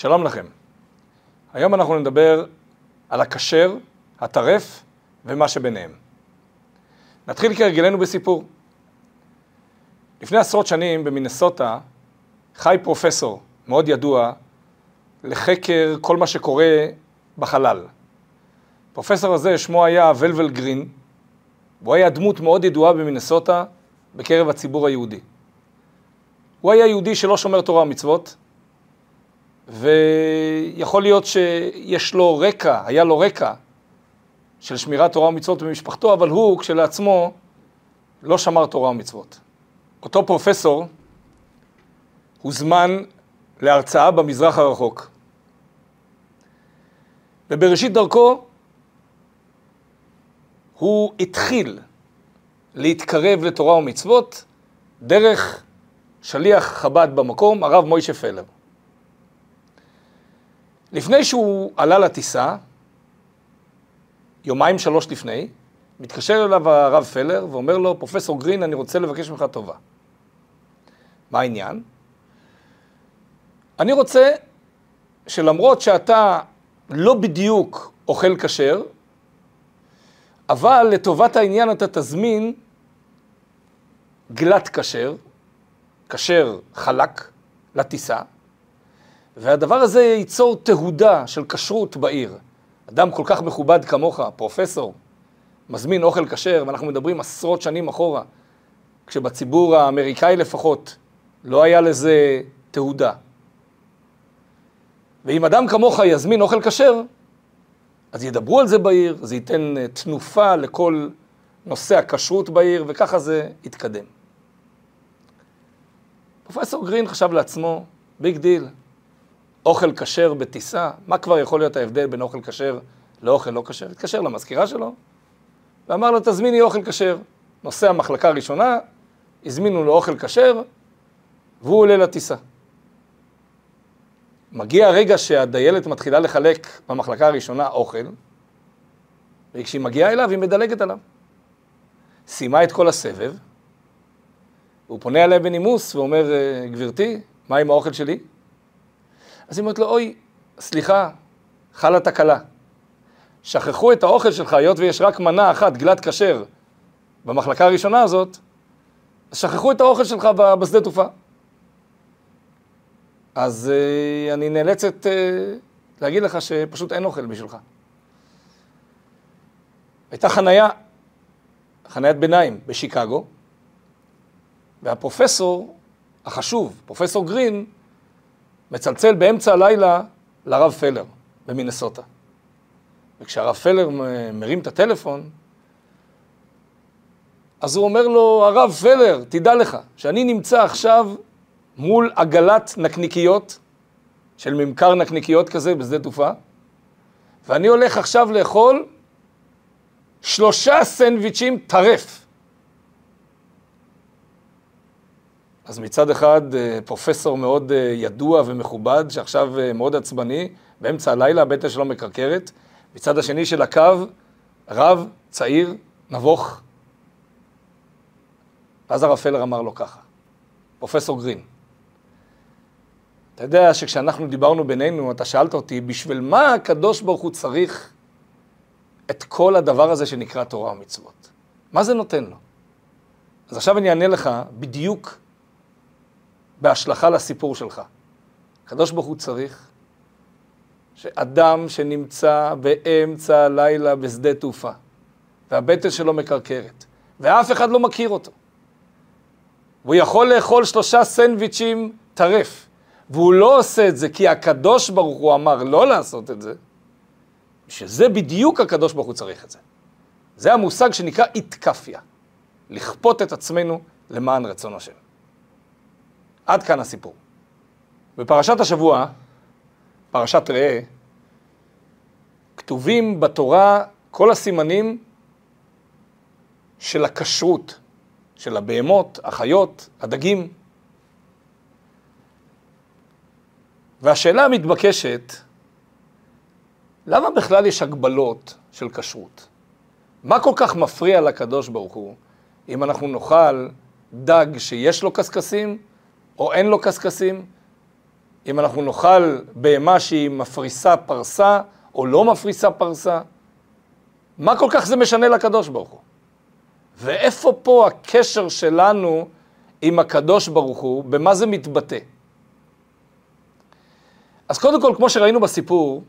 שלום לכם. היום אנחנו נדבר על הכשר, הטרף ומה שביניהם. נתחיל כהרגלנו בסיפור. לפני עשרות שנים במינסוטה חי פרופסור מאוד ידוע לחקר כל מה שקורה בחלל. הפרופסור הזה שמו היה ולבל גרין, והוא היה דמות מאוד ידועה במינסוטה בקרב הציבור היהודי. הוא היה יהודי שלא שומר תורה ומצוות, ויכול להיות שיש לו רקע, היה לו רקע של שמירת תורה ומצוות במשפחתו, אבל הוא כשלעצמו לא שמר תורה ומצוות. אותו פרופסור הוזמן להרצאה במזרח הרחוק. ובראשית דרכו הוא התחיל להתקרב לתורה ומצוות דרך שליח חב"ד במקום, הרב מוישה פלר. לפני שהוא עלה לטיסה, יומיים שלוש לפני, מתקשר אליו הרב פלר ואומר לו, פרופסור גרין, אני רוצה לבקש ממך טובה. מה העניין? אני רוצה שלמרות שאתה לא בדיוק אוכל כשר, אבל לטובת העניין אתה תזמין גלת כשר, כשר חלק, לטיסה, והדבר הזה ייצור תהודה של כשרות בעיר. אדם כל כך מכובד כמוך, פרופסור, מזמין אוכל כשר, ואנחנו מדברים עשרות שנים אחורה, כשבציבור האמריקאי לפחות לא היה לזה תהודה. ואם אדם כמוך יזמין אוכל כשר, אז ידברו על זה בעיר, זה ייתן אה, תנופה לכל נושא הכשרות בעיר, וככה זה יתקדם. פרופסור גרין חשב לעצמו, big deal, אוכל כשר בטיסה, מה כבר יכול להיות ההבדל בין אוכל כשר לאוכל לא כשר? התקשר למזכירה שלו ואמר לו, תזמיני אוכל כשר. נוסע המחלקה הראשונה, הזמינו לו אוכל כשר, והוא עולה לטיסה. מגיע הרגע שהדיילת מתחילה לחלק במחלקה הראשונה אוכל, וכשהיא מגיעה אליו, היא מדלגת עליו. סיימה את כל הסבב, הוא פונה אליה בנימוס ואומר, גברתי, מה עם האוכל שלי? אז היא אומרת לו, אוי, סליחה, חלה תקלה. שכחו את האוכל שלך, היות ויש רק מנה אחת, גלת כשר, במחלקה הראשונה הזאת, שכחו את האוכל שלך בשדה תעופה. אז uh, אני נאלצת uh, להגיד לך שפשוט אין אוכל בשבילך. הייתה חנייה, חניית ביניים בשיקגו, והפרופסור החשוב, פרופסור גרין, מצלצל באמצע הלילה לרב פלר במינסוטה. וכשהרב פלר מרים את הטלפון, אז הוא אומר לו, הרב פלר, תדע לך, שאני נמצא עכשיו מול עגלת נקניקיות, של ממכר נקניקיות כזה בשדה תעופה, ואני הולך עכשיו לאכול שלושה סנדוויצ'ים טרף. אז מצד אחד אה, פרופסור מאוד אה, ידוע ומכובד, שעכשיו אה, מאוד עצבני, באמצע הלילה הבטן שלו מקרקרת, מצד השני של הקו, רב, צעיר, נבוך. ואז הרב פלר אמר לו ככה, פרופסור גרין, אתה יודע שכשאנחנו דיברנו בינינו, אתה שאלת אותי, בשביל מה הקדוש ברוך הוא צריך את כל הדבר הזה שנקרא תורה ומצוות? מה זה נותן לו? אז עכשיו אני אענה לך בדיוק בהשלכה לסיפור שלך. הקדוש ברוך הוא צריך שאדם שנמצא באמצע הלילה בשדה תעופה, והבטן שלו מקרקרת, ואף אחד לא מכיר אותו, והוא יכול לאכול שלושה סנדוויצ'ים טרף, והוא לא עושה את זה כי הקדוש ברוך הוא אמר לא לעשות את זה, שזה בדיוק הקדוש ברוך הוא צריך את זה. זה המושג שנקרא איתקפיה, לכפות את עצמנו למען רצון השם. עד כאן הסיפור. בפרשת השבוע, פרשת ראה, כתובים בתורה כל הסימנים של הכשרות, של הבהמות, החיות, הדגים. והשאלה המתבקשת, למה בכלל יש הגבלות של כשרות? מה כל כך מפריע לקדוש ברוך הוא אם אנחנו נאכל דג שיש לו קשקשים או אין לו קשקשים, אם אנחנו נאכל בהמה שהיא מפריסה פרסה או לא מפריסה פרסה, מה כל כך זה משנה לקדוש ברוך הוא? ואיפה פה הקשר שלנו עם הקדוש ברוך הוא, במה זה מתבטא? אז קודם כל, כמו שראינו בסיפור,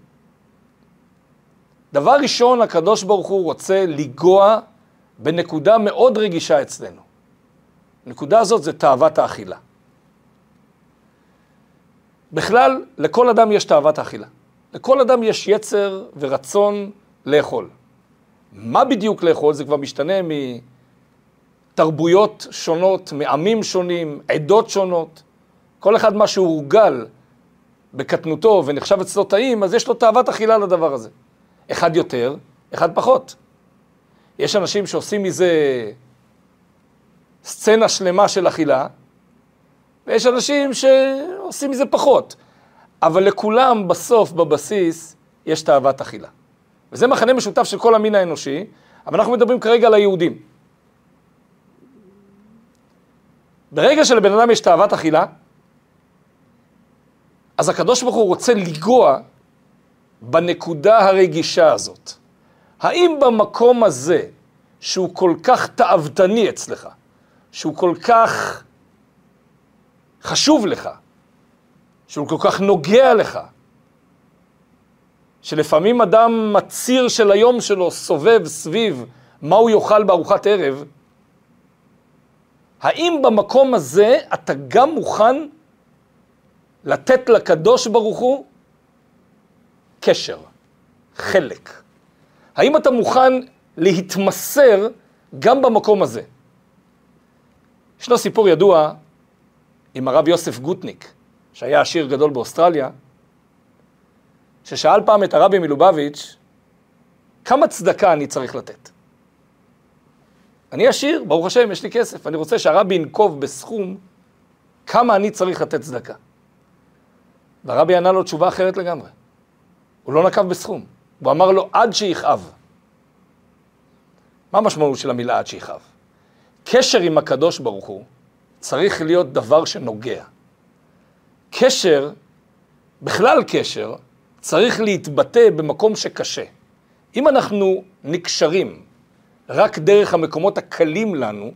דבר ראשון, הקדוש ברוך הוא רוצה לגוע בנקודה מאוד רגישה אצלנו. הנקודה הזאת זה תאוות האכילה. בכלל, לכל אדם יש תאוות האכילה. לכל אדם יש יצר ורצון לאכול. מה בדיוק לאכול זה כבר משתנה מתרבויות שונות, מעמים שונים, עדות שונות. כל אחד מה שהוא הורגל בקטנותו ונחשב אצלו טעים, אז יש לו תאוות אכילה לדבר הזה. אחד יותר, אחד פחות. יש אנשים שעושים מזה סצנה שלמה של אכילה, ויש אנשים שעושים מזה פחות. אבל לכולם בסוף, בבסיס, יש תאוות אכילה. וזה מחנה משותף של כל המין האנושי, אבל אנחנו מדברים כרגע על היהודים. ברגע שלבן אדם יש תאוות אכילה, אז הקדוש ברוך הוא רוצה לגוע בנקודה הרגישה הזאת. האם במקום הזה, שהוא כל כך תאוותני אצלך, שהוא כל כך חשוב לך, שהוא כל כך נוגע לך, שלפעמים אדם מציר של היום שלו סובב סביב מה הוא יאכל בארוחת ערב, האם במקום הזה אתה גם מוכן לתת לקדוש ברוך הוא קשר, חלק? האם אתה מוכן להתמסר גם במקום הזה? ישנו סיפור ידוע עם הרב יוסף גוטניק, שהיה עשיר גדול באוסטרליה, ששאל פעם את הרבי מלובביץ', כמה צדקה אני צריך לתת? אני עשיר, ברוך השם, יש לי כסף, אני רוצה שהרבי ינקוב בסכום כמה אני צריך לתת צדקה. והרבי ענה לו תשובה אחרת לגמרי. הוא לא נקב בסכום, הוא אמר לו עד שיכאב. מה המשמעות של המילה עד שיכאב? קשר עם הקדוש ברוך הוא צריך להיות דבר שנוגע. קשר, בכלל קשר, צריך להתבטא במקום שקשה. אם אנחנו נקשרים רק דרך המקומות הקלים לנו,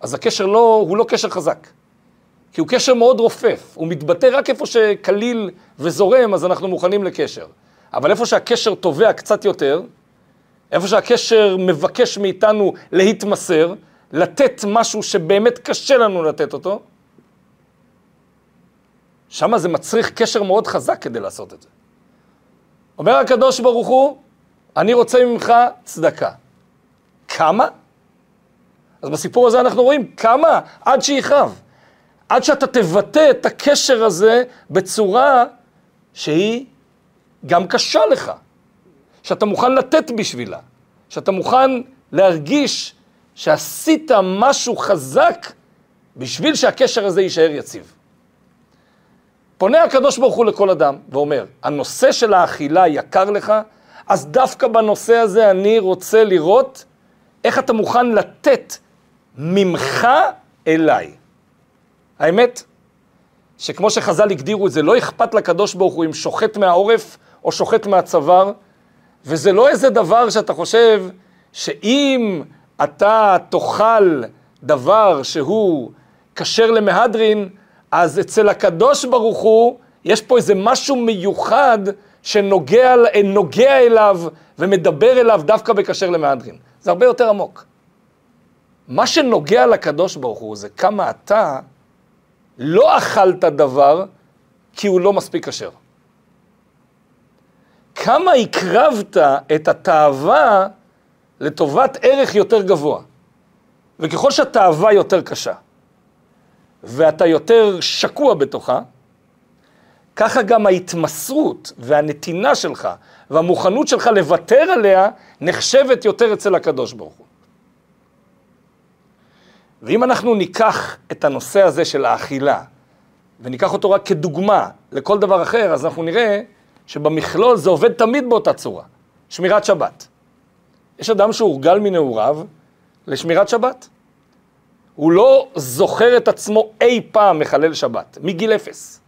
אז הקשר לא, הוא לא קשר חזק. כי הוא קשר מאוד רופף, הוא מתבטא רק איפה שקליל וזורם, אז אנחנו מוכנים לקשר. אבל איפה שהקשר תובע קצת יותר, איפה שהקשר מבקש מאיתנו להתמסר, לתת משהו שבאמת קשה לנו לתת אותו, שם זה מצריך קשר מאוד חזק כדי לעשות את זה. אומר הקדוש ברוך הוא, אני רוצה ממך צדקה. כמה? אז בסיפור הזה אנחנו רואים כמה עד שיכאב. עד שאתה תבטא את הקשר הזה בצורה שהיא גם קשה לך. שאתה מוכן לתת בשבילה. שאתה מוכן להרגיש שעשית משהו חזק בשביל שהקשר הזה יישאר יציב. פונה הקדוש ברוך הוא לכל אדם ואומר, הנושא של האכילה יקר לך, אז דווקא בנושא הזה אני רוצה לראות איך אתה מוכן לתת ממך אליי. האמת, שכמו שחז"ל הגדירו את זה, לא אכפת לקדוש ברוך הוא אם שוחט מהעורף או שוחט מהצוואר, וזה לא איזה דבר שאתה חושב שאם אתה תאכל דבר שהוא כשר למהדרין, אז אצל הקדוש ברוך הוא, יש פה איזה משהו מיוחד שנוגע אליו ומדבר אליו דווקא בכשר למהדרין. זה הרבה יותר עמוק. מה שנוגע לקדוש ברוך הוא זה כמה אתה לא אכלת דבר כי הוא לא מספיק כשר. כמה הקרבת את התאווה לטובת ערך יותר גבוה. וככל שהתאווה יותר קשה, ואתה יותר שקוע בתוכה, ככה גם ההתמסרות והנתינה שלך והמוכנות שלך לוותר עליה נחשבת יותר אצל הקדוש ברוך הוא. ואם אנחנו ניקח את הנושא הזה של האכילה וניקח אותו רק כדוגמה לכל דבר אחר, אז אנחנו נראה שבמכלול זה עובד תמיד באותה צורה, שמירת שבת. יש אדם שהורגל מנעוריו לשמירת שבת. הוא לא זוכר את עצמו אי פעם מחלל שבת, מגיל אפס.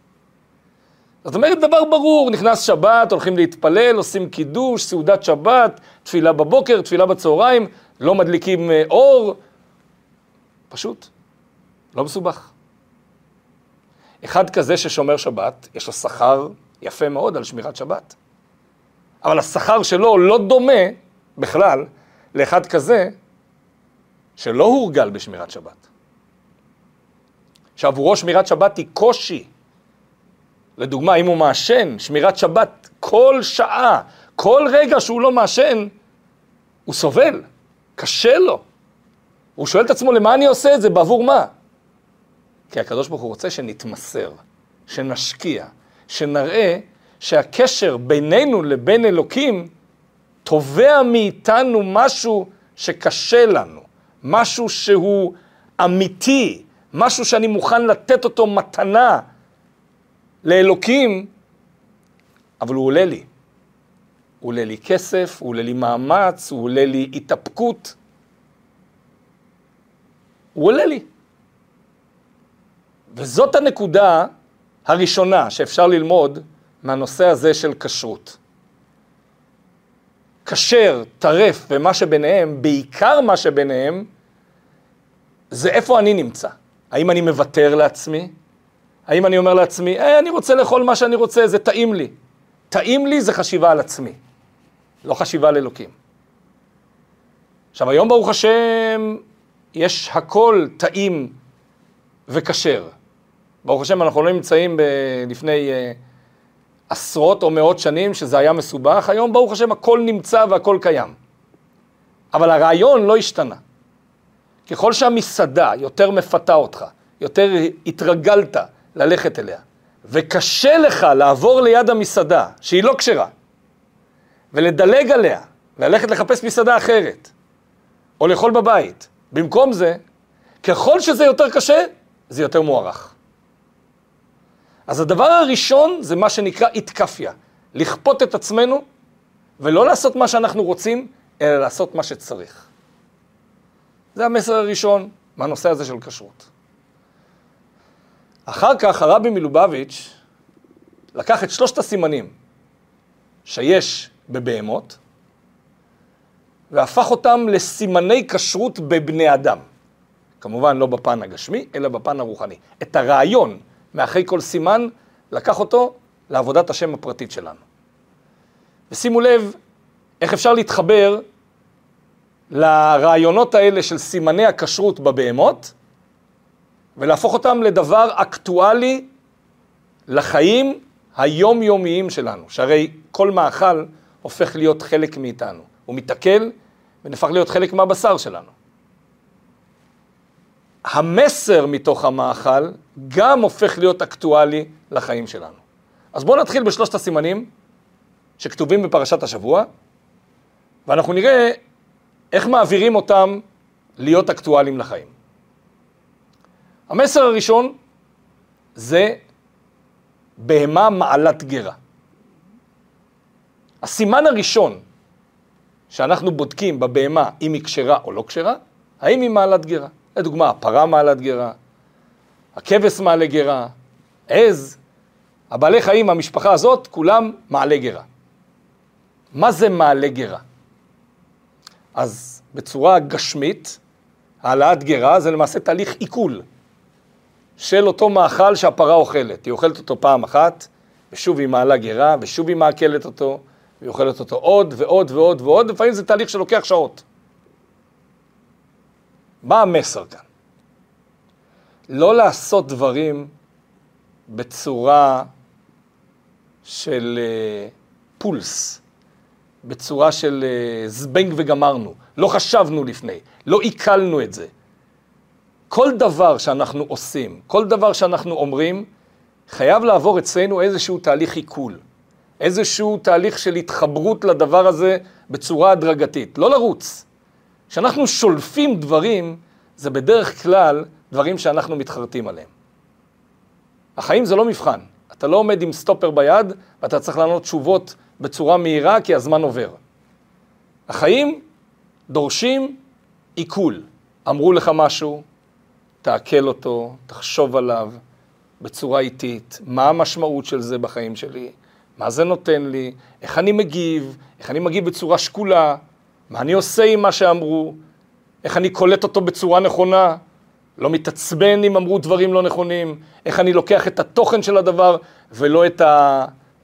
זאת אומרת, דבר ברור, נכנס שבת, הולכים להתפלל, עושים קידוש, סעודת שבת, תפילה בבוקר, תפילה בצהריים, לא מדליקים אה, אור. פשוט, לא מסובך. אחד כזה ששומר שבת, יש לו שכר יפה מאוד על שמירת שבת. אבל השכר שלו לא דומה בכלל לאחד כזה שלא הורגל בשמירת שבת. שעבורו שמירת שבת היא קושי. לדוגמה, אם הוא מעשן, שמירת שבת כל שעה, כל רגע שהוא לא מעשן, הוא סובל, קשה לו. הוא שואל את עצמו, למה אני עושה את זה? בעבור מה? כי הקדוש ברוך הוא רוצה שנתמסר, שנשקיע, שנראה שהקשר בינינו לבין אלוקים תובע מאיתנו משהו שקשה לנו, משהו שהוא אמיתי, משהו שאני מוכן לתת אותו מתנה לאלוקים, אבל הוא עולה לי. הוא עולה לי כסף, הוא עולה לי מאמץ, הוא עולה לי התאפקות. הוא עולה לי. וזאת הנקודה הראשונה שאפשר ללמוד מהנושא הזה של כשרות. כשר, טרף ומה שביניהם, בעיקר מה שביניהם, זה איפה אני נמצא. האם אני מוותר לעצמי? האם אני אומר לעצמי, אה, אני רוצה לאכול מה שאני רוצה, זה טעים לי. טעים לי זה חשיבה על עצמי, לא חשיבה על אלוקים. עכשיו, היום ברוך השם, יש הכל טעים וכשר. ברוך השם, אנחנו לא נמצאים ב- לפני uh, עשרות או מאות שנים שזה היה מסובך, היום ברוך השם הכל נמצא והכל קיים. אבל הרעיון לא השתנה. ככל שהמסעדה יותר מפתה אותך, יותר התרגלת ללכת אליה, וקשה לך לעבור ליד המסעדה, שהיא לא כשרה, ולדלג עליה, וללכת לחפש מסעדה אחרת, או לאכול בבית, במקום זה, ככל שזה יותר קשה, זה יותר מוערך. אז הדבר הראשון זה מה שנקרא איתקפיה, לכפות את עצמנו ולא לעשות מה שאנחנו רוצים, אלא לעשות מה שצריך. זה המסר הראשון מהנושא הזה של כשרות. אחר כך הרבי מלובביץ' לקח את שלושת הסימנים שיש בבהמות והפך אותם לסימני כשרות בבני אדם. כמובן לא בפן הגשמי, אלא בפן הרוחני. את הרעיון מאחרי כל סימן, לקח אותו לעבודת השם הפרטית שלנו. ושימו לב איך אפשר להתחבר לרעיונות האלה של סימני הכשרות בבהמות, ולהפוך אותם לדבר אקטואלי לחיים היומיומיים שלנו, שהרי כל מאכל הופך להיות חלק מאיתנו. הוא מתעכל ונהפך להיות חלק מהבשר שלנו. המסר מתוך המאכל גם הופך להיות אקטואלי לחיים שלנו. אז בואו נתחיל בשלושת הסימנים שכתובים בפרשת השבוע, ואנחנו נראה איך מעבירים אותם להיות אקטואליים לחיים. המסר הראשון זה בהמה מעלת גרה. הסימן הראשון שאנחנו בודקים בבהמה אם היא כשרה או לא כשרה, האם היא מעלת גרה. לדוגמה, הפרה מעלת גרה, הכבש מעלה גרה, עז, הבעלי חיים, המשפחה הזאת, כולם מעלה גרה. מה זה מעלה גרה? אז בצורה גשמית, העלאת גרה זה למעשה תהליך עיכול של אותו מאכל שהפרה אוכלת. היא אוכלת אותו פעם אחת, ושוב היא מעלה גרה, ושוב היא מעכלת אותו, והיא אוכלת אותו עוד ועוד ועוד ועוד, לפעמים זה תהליך שלוקח שעות. מה המסר כאן? לא לעשות דברים בצורה של uh, פולס, בצורה של uh, זבנג וגמרנו. לא חשבנו לפני, לא עיכלנו את זה. כל דבר שאנחנו עושים, כל דבר שאנחנו אומרים, חייב לעבור אצלנו איזשהו תהליך עיכול, איזשהו תהליך של התחברות לדבר הזה בצורה הדרגתית, לא לרוץ. כשאנחנו שולפים דברים, זה בדרך כלל דברים שאנחנו מתחרטים עליהם. החיים זה לא מבחן. אתה לא עומד עם סטופר ביד ואתה צריך לענות תשובות בצורה מהירה כי הזמן עובר. החיים דורשים עיכול. אמרו לך משהו, תעכל אותו, תחשוב עליו, בצורה איטית, מה המשמעות של זה בחיים שלי, מה זה נותן לי, איך אני מגיב, איך אני מגיב בצורה שקולה, מה אני עושה עם מה שאמרו, איך אני קולט אותו בצורה נכונה, לא מתעצבן אם אמרו דברים לא נכונים, איך אני לוקח את התוכן של הדבר ולא את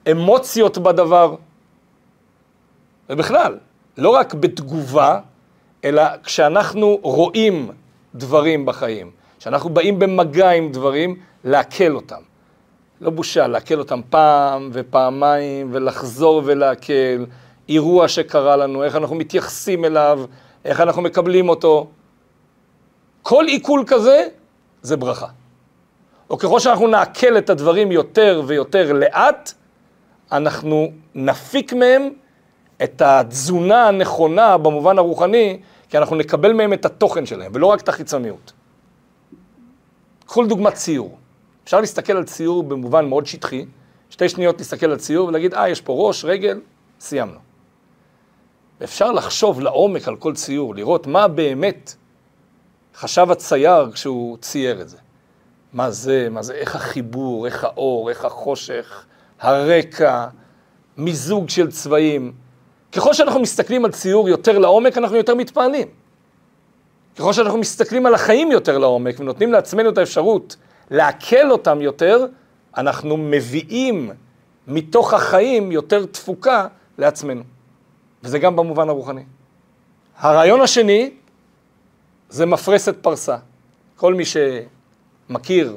האמוציות בדבר. ובכלל, לא רק בתגובה, אלא כשאנחנו רואים דברים בחיים, כשאנחנו באים במגע עם דברים, לעכל אותם. לא בושה, לעכל אותם פעם ופעמיים ולחזור ולעכל. אירוע שקרה לנו, איך אנחנו מתייחסים אליו, איך אנחנו מקבלים אותו. כל עיכול כזה זה ברכה. או ככל שאנחנו נעכל את הדברים יותר ויותר לאט, אנחנו נפיק מהם את התזונה הנכונה במובן הרוחני, כי אנחנו נקבל מהם את התוכן שלהם, ולא רק את החיצוניות. קחו לדוגמת ציור. אפשר להסתכל על ציור במובן מאוד שטחי, שתי שניות להסתכל על ציור ולהגיד, אה, יש פה ראש, רגל, סיימנו. ואפשר לחשוב לעומק על כל ציור, לראות מה באמת חשב הצייר כשהוא צייר את זה. מה זה, מה זה, איך החיבור, איך האור, איך החושך, הרקע, מיזוג של צבעים. ככל שאנחנו מסתכלים על ציור יותר לעומק, אנחנו יותר מתפעלים. ככל שאנחנו מסתכלים על החיים יותר לעומק ונותנים לעצמנו את האפשרות לעכל אותם יותר, אנחנו מביאים מתוך החיים יותר תפוקה לעצמנו. וזה גם במובן הרוחני. הרעיון השני זה מפרסת פרסה. כל מי שמכיר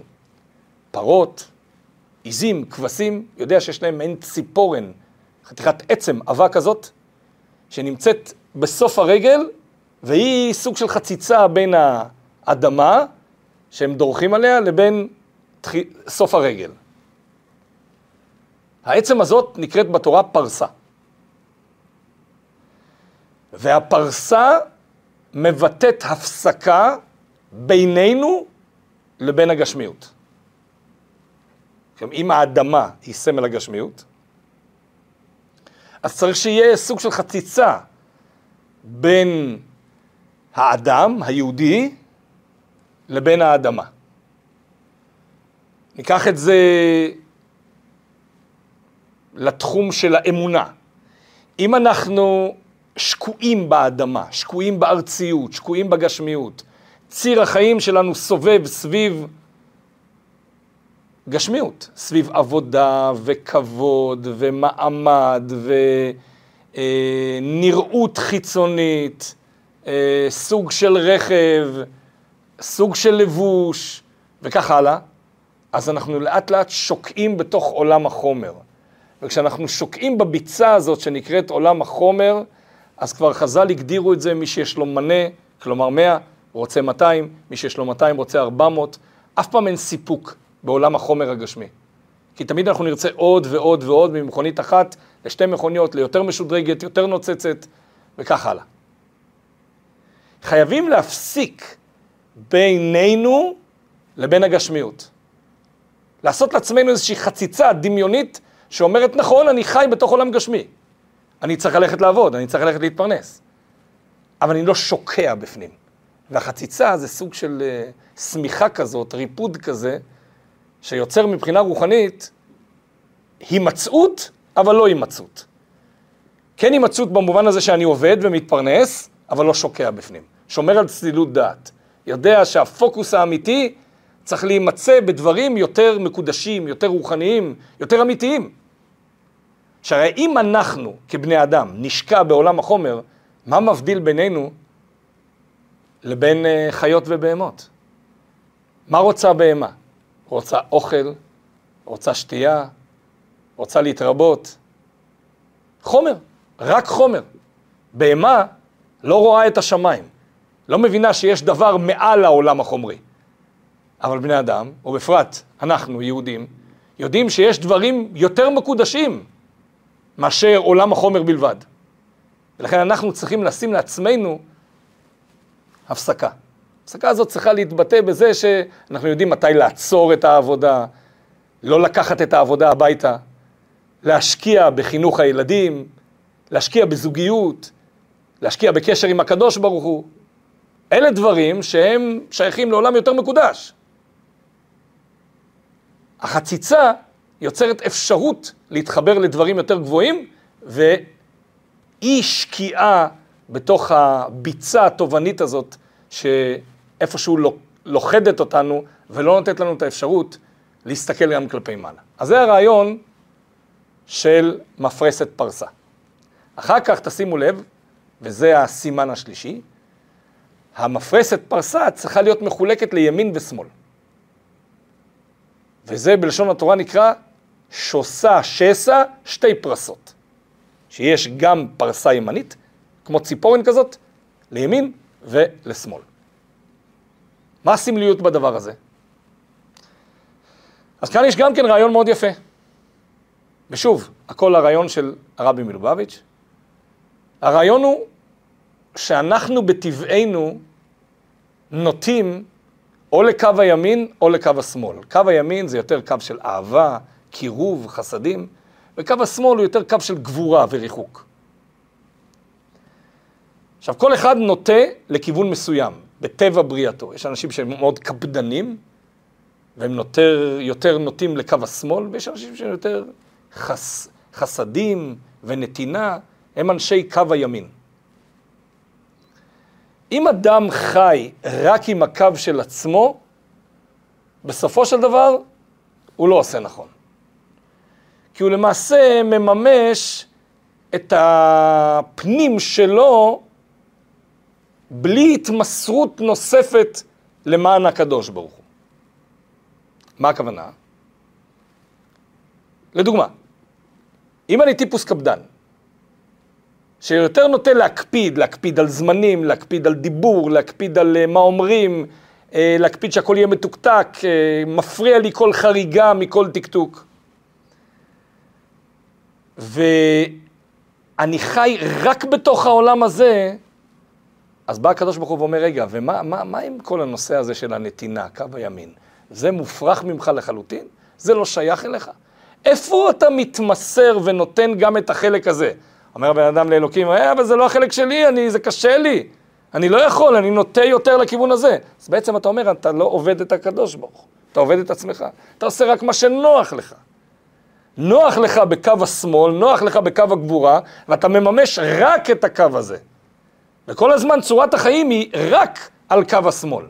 פרות, עיזים, כבשים, יודע שיש להם מעין ציפורן, חתיכת עצם עבה כזאת, שנמצאת בסוף הרגל, והיא סוג של חציצה בין האדמה, שהם דורכים עליה, לבין. סוף הרגל. העצם הזאת נקראת בתורה פרסה. והפרסה מבטאת הפסקה בינינו לבין הגשמיות. אם האדמה היא סמל הגשמיות, אז צריך שיהיה סוג של חציצה בין האדם, היהודי, לבין האדמה. ניקח את זה לתחום של האמונה. אם אנחנו שקועים באדמה, שקועים בארציות, שקועים בגשמיות. ציר החיים שלנו סובב סביב גשמיות, סביב עבודה וכבוד ומעמד ונראות חיצונית, אה, סוג של רכב, סוג של לבוש וכך הלאה, אז אנחנו לאט לאט שוקעים בתוך עולם החומר. וכשאנחנו שוקעים בביצה הזאת שנקראת עולם החומר, אז כבר חז"ל הגדירו את זה, מי שיש לו מנה, כלומר 100, רוצה 200, מי שיש לו 200 רוצה 400, אף פעם אין סיפוק בעולם החומר הגשמי. כי תמיד אנחנו נרצה עוד ועוד ועוד ממכונית אחת לשתי מכוניות, ליותר משודרגת, יותר נוצצת, וכך הלאה. חייבים להפסיק בינינו לבין הגשמיות. לעשות לעצמנו איזושהי חציצה דמיונית שאומרת, נכון, אני חי בתוך עולם גשמי. אני צריך ללכת לעבוד, אני צריך ללכת להתפרנס. אבל אני לא שוקע בפנים. והחציצה זה סוג של uh, שמיכה כזאת, ריפוד כזה, שיוצר מבחינה רוחנית הימצאות, אבל לא הימצאות. כן הימצאות במובן הזה שאני עובד ומתפרנס, אבל לא שוקע בפנים. שומר על צלילות דעת. יודע שהפוקוס האמיתי צריך להימצא בדברים יותר מקודשים, יותר רוחניים, יותר אמיתיים. שהרי אם אנחנו כבני אדם נשקע בעולם החומר, מה מבדיל בינינו לבין אה, חיות ובהמות? מה רוצה בהמה? רוצה אוכל, רוצה שתייה, רוצה להתרבות. חומר, רק חומר. בהמה לא רואה את השמיים, לא מבינה שיש דבר מעל העולם החומרי. אבל בני אדם, ובפרט אנחנו, יהודים, יודעים שיש דברים יותר מקודשים מאשר עולם החומר בלבד. ולכן אנחנו צריכים לשים לעצמנו הפסקה. ההפסקה הזאת צריכה להתבטא בזה שאנחנו יודעים מתי לעצור את העבודה, לא לקחת את העבודה הביתה, להשקיע בחינוך הילדים, להשקיע בזוגיות, להשקיע בקשר עם הקדוש ברוך הוא. אלה דברים שהם שייכים לעולם יותר מקודש. החציצה יוצרת אפשרות להתחבר לדברים יותר גבוהים, ואי שקיעה בתוך הביצה התובענית הזאת, שאיפשהו לוכדת אותנו ולא נותנת לנו את האפשרות להסתכל גם כלפי מעלה. אז זה הרעיון של מפרסת פרסה. אחר כך תשימו לב, וזה הסימן השלישי, המפרסת פרסה צריכה להיות מחולקת לימין ושמאל. וזה בלשון התורה נקרא שוסה שסה שתי פרסות. שיש גם פרסה ימנית, כמו ציפורן כזאת, לימין ולשמאל. מה הסמליות בדבר הזה? אז כאן יש גם כן רעיון מאוד יפה. ושוב, הכל הרעיון של הרבי מלובביץ'. הרעיון הוא שאנחנו בטבענו נוטים או לקו הימין או לקו השמאל. קו הימין זה יותר קו של אהבה, קירוב, חסדים, וקו השמאל הוא יותר קו של גבורה וריחוק. עכשיו, כל אחד נוטה לכיוון מסוים, בטבע בריאתו. יש אנשים שהם מאוד קפדנים, והם נותר, יותר נוטים לקו השמאל, ויש אנשים שהם יותר חס, חסדים ונתינה, הם אנשי קו הימין. אם אדם חי רק עם הקו של עצמו, בסופו של דבר הוא לא עושה נכון. כי הוא למעשה מממש את הפנים שלו בלי התמסרות נוספת למען הקדוש ברוך הוא. מה הכוונה? לדוגמה, אם אני טיפוס קפדן, שיותר נוטה להקפיד, להקפיד על זמנים, להקפיד על דיבור, להקפיד על uh, מה אומרים, uh, להקפיד שהכל יהיה מתוקתק, uh, מפריע לי כל חריגה מכל טקטוק. ואני חי רק בתוך העולם הזה, אז בא הקדוש ברוך הוא ואומר, רגע, ומה מה, מה עם כל הנושא הזה של הנתינה, קו הימין? זה מופרך ממך לחלוטין? זה לא שייך אליך? איפה אתה מתמסר ונותן גם את החלק הזה? אומר הבן אדם לאלוקים, אה, אבל זה לא החלק שלי, אני, זה קשה לי. אני לא יכול, אני נוטה יותר לכיוון הזה. אז בעצם אתה אומר, אתה לא עובד את הקדוש ברוך הוא, אתה עובד את עצמך. אתה עושה רק מה שנוח לך. נוח לך בקו השמאל, נוח לך בקו הגבורה, ואתה מממש רק את הקו הזה. וכל הזמן צורת החיים היא רק על קו השמאל.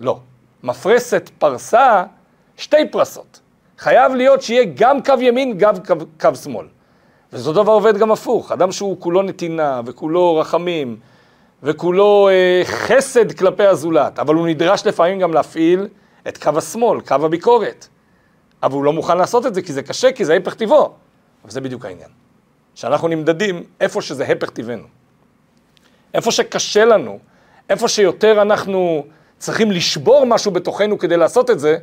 לא. מפרסת פרסה, שתי פרסות. חייב להיות שיהיה גם קו ימין, גם קו, קו שמאל. וזו דבר עובד גם הפוך. אדם שהוא כולו נתינה, וכולו רחמים, וכולו אה, חסד כלפי הזולת, אבל הוא נדרש לפעמים גם להפעיל את קו השמאל, קו הביקורת. אבל הוא לא מוכן לעשות את זה כי זה קשה, כי זה הפך טיבו. אבל זה בדיוק העניין. שאנחנו נמדדים איפה שזה הפך טיבנו. איפה שקשה לנו, איפה שיותר אנחנו צריכים לשבור משהו בתוכנו כדי לעשות את זה,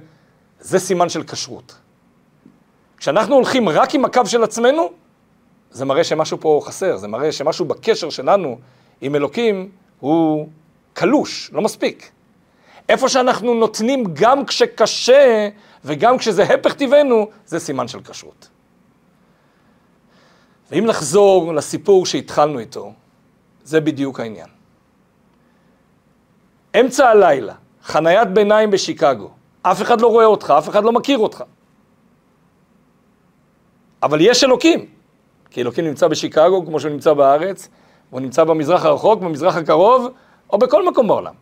זה סימן של כשרות. כשאנחנו הולכים רק עם הקו של עצמנו, זה מראה שמשהו פה חסר, זה מראה שמשהו בקשר שלנו עם אלוקים הוא קלוש, לא מספיק. איפה שאנחנו נותנים גם כשקשה וגם כשזה הפך טבענו, זה סימן של כשרות. ואם נחזור לסיפור שהתחלנו איתו, זה בדיוק העניין. אמצע הלילה, חניית ביניים בשיקגו, אף אחד לא רואה אותך, אף אחד לא מכיר אותך. אבל יש אלוקים, כי אלוקים נמצא בשיקגו כמו שהוא נמצא בארץ, והוא נמצא במזרח הרחוק, במזרח הקרוב, או בכל מקום בעולם.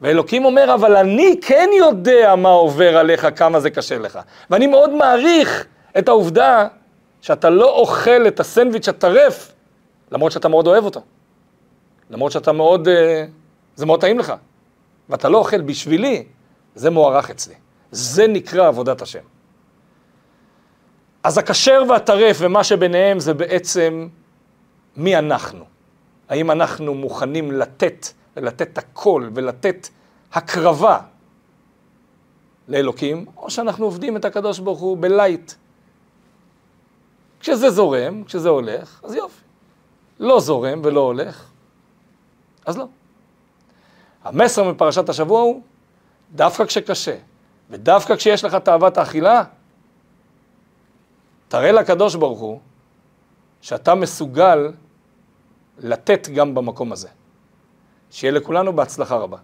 ואלוקים אומר, אבל אני כן יודע מה עובר עליך, כמה זה קשה לך. ואני מאוד מעריך את העובדה שאתה לא אוכל את הסנדוויץ' הטרף, למרות שאתה מאוד אוהב אותו. למרות שאתה מאוד, אה, זה מאוד טעים לך. ואתה לא אוכל בשבילי, זה מוערך אצלי. זה נקרא עבודת השם. אז הכשר והטרף ומה שביניהם זה בעצם מי אנחנו. האם אנחנו מוכנים לתת, ולתת הכל, ולתת הקרבה לאלוקים, או שאנחנו עובדים את הקדוש ברוך הוא בלייט. כשזה זורם, כשזה הולך, אז יופי. לא זורם ולא הולך, אז לא. המסר מפרשת השבוע הוא, דווקא כשקשה, ודווקא כשיש לך תאוות האכילה, תראה לקדוש ברוך הוא שאתה מסוגל לתת גם במקום הזה. שיהיה לכולנו בהצלחה רבה.